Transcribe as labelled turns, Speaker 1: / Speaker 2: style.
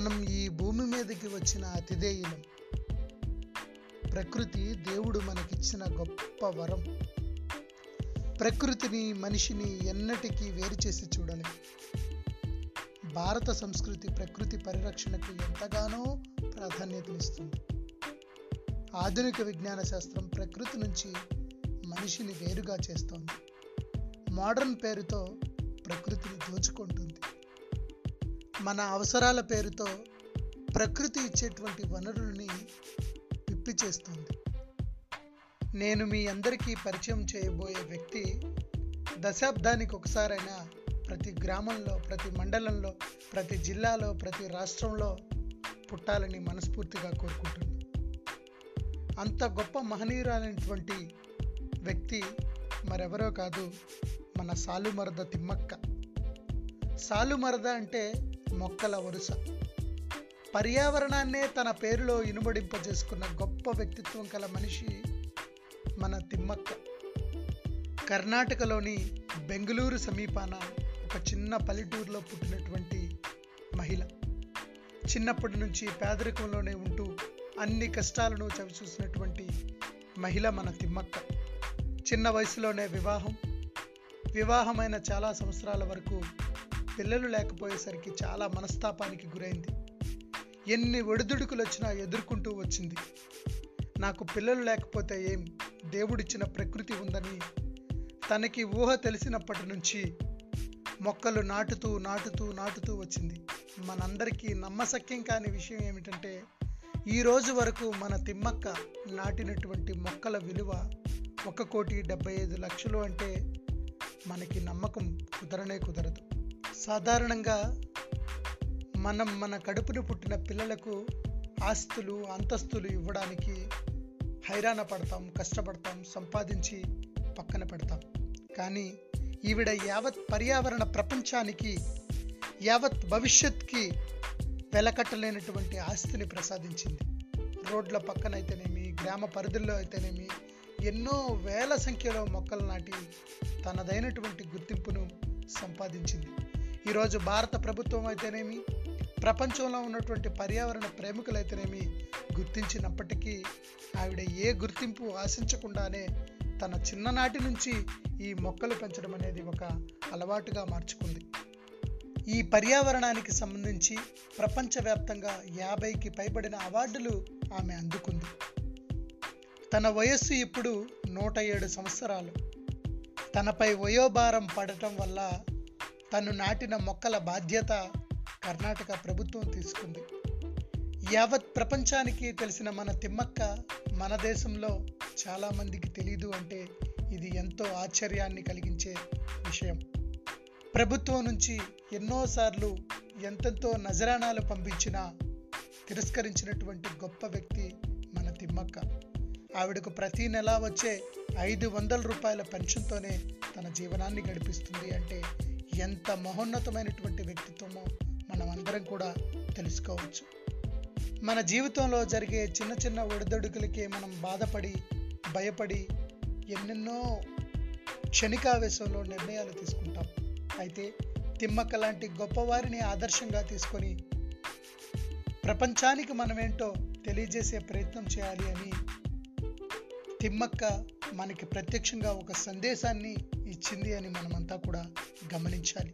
Speaker 1: మనం ఈ భూమి మీదకి వచ్చిన అతిథేయులం ప్రకృతి దేవుడు మనకిచ్చిన గొప్ప వరం. ప్రకృతిని మనిషిని ఎన్నటికీ వేరు చేసి చూడలేదు భారత సంస్కృతి ప్రకృతి పరిరక్షణకు ఎంతగానో ప్రాధాన్యతనిస్తుంది ఆధునిక విజ్ఞాన శాస్త్రం ప్రకృతి నుంచి మనిషిని వేరుగా చేస్తోంది. మోడర్న్ పేరుతో ప్రకృతిని దోచుకుంటుంది. మన అవసరాల పేరుతో ప్రకృతి ఇచ్చేటువంటి వనరుల్ని పిప్పి చేస్తుంది. నేను మీ అందరికీ పరిచయం చేయబోయే వ్యక్తి దశాబ్దానికి ఒకసారైనా ప్రతి గ్రామంలో ప్రతి మండలంలో ప్రతి జిల్లాలో ప్రతి రాష్ట్రంలో పుట్టాలని మనస్ఫూర్తిగా కోరుకుంటున్నాను. అంత గొప్ప మహనీయురాలైనటువంటి వ్యక్తి మరెవరో కాదు మన సాలుమరద తిమ్మక్క. సాలుమరద అంటే మొక్కల వరుస. పర్యావరణాన్నే తన పేరులో ఇనుబడింపజేసుకున్న గొప్ప వ్యక్తిత్వం కల మనిషి మన తిమ్మక్క. కర్ణాటకలోని బెంగళూరు సమీపాన ఒక చిన్న పల్లెటూరులో పుట్టినటువంటి మహిళ. చిన్నప్పటి నుంచి పేదరికంలోనే ఉంటూ అన్ని కష్టాలను చవిచూసినటువంటి మహిళ మన తిమ్మక్క. చిన్న వయసులోనే వివాహం. వివాహమైన చాలా సంవత్సరాల వరకు పిల్లలు లేకపోయేసరికి చాలా మనస్తాపానికి గురైంది. ఎన్ని ఒడిదుడుకులు వచ్చినా ఎదుర్కొంటూ వచ్చింది. నాకు పిల్లలు లేకపోతే ఏం? దేవుడిచ్చిన ప్రకృతి ఉందని తనకి ఊహ తెలిసినప్పటి నుంచి మొక్కలు నాటుతూ నాటుతూ నాటుతూ వచ్చింది. మనందరికీ నమ్మశక్యం కాని విషయం ఏమిటంటే ఈ రోజు వరకు మన తిమ్మక్క నాటినటువంటి మొక్కల విలువ ఒక కోటి డెబ్బై ఐదు లక్షలు అంటే మనకి నమ్మకం కుదరనే కుదరదు. సాధారణంగా మనం మన కడుపును పుట్టిన పిల్లలకు ఆస్తులు అంతస్తులు ఇవ్వడానికి హైరాణ పడతాం కష్టపడతాం సంపాదించి పక్కన పెడతాం. కానీ ఈవిడ యావత్ పర్యావరణ ప్రపంచానికి యావత్ భవిష్యత్కి వెలకట్టలేనటువంటి ఆస్తిని ప్రసాదించింది. రోడ్ల పక్కన అయితేనేమి గ్రామ పరిధుల్లో అయితేనేమి ఎన్నో వేల సంఖ్యలో మొక్కలు నాటి తనదైనటువంటి గుర్తింపును సంపాదించింది. ఈరోజు భారత ప్రభుత్వం అయితేనేమి ప్రపంచంలో ఉన్నటువంటి పర్యావరణ ప్రేమికులైతేనేమి గుర్తించినప్పటికీ ఆవిడ ఏ గుర్తింపు ఆశించకుండానే తన చిన్ననాటి నుంచి ఈ మొక్కలు పెంచడం అనేది ఒక అలవాటుగా మార్చుకుంది. ఈ పర్యావరణానికి సంబంధించి ప్రపంచవ్యాప్తంగా యాభైకి పైబడిన అవార్డులు ఆమె అందుకుంది. తన వయస్సు ఇప్పుడు నూట ఏడు సంవత్సరాలు. తనపై వయోభారం పడటం వల్ల తను నాటిన మొక్కల బాధ్యత కర్ణాటక ప్రభుత్వం తీసుకుంది. యావత్ ప్రపంచానికి తెలిసిన మన తిమ్మక్క మన దేశంలో చాలామందికి తెలీదు అంటే ఇది ఎంతో ఆశ్చర్యాన్ని కలిగించే విషయం. ప్రభుత్వం నుంచి ఎన్నోసార్లు ఎంతెంతో నజరానాలు పంపించినా తిరస్కరించినటువంటి గొప్ప వ్యక్తి మన తిమ్మక్క. ఆవిడకు ప్రతి నెలా వచ్చే ఐదు వందల రూపాయల పెన్షన్తోనే తన జీవనాన్ని గడిపిస్తుంది అంటే ఎంత మహోన్నతమైనటువంటి వ్యక్తిత్వమో మనం అందరం కూడా తెలుసుకోవచ్చు. మన జీవితంలో జరిగే చిన్న చిన్న ఒడిదొడుకులకే మనం బాధపడి భయపడి ఎన్నెన్నో క్షణికావేశంలో నిర్ణయాలు తీసుకుంటాం. అయితే తిమ్మక్క లాంటి గొప్పవారిని ఆదర్శంగా తీసుకొని ప్రపంచానికి మనమేంటో తెలియజేసే ప్రయత్నం చేయాలి అని తిమ్మక్క మనకి ప్రత్యక్షంగా ఒక సందేశాన్ని ఇచ్చింది అని మనమంతా కూడా గమనించాలి.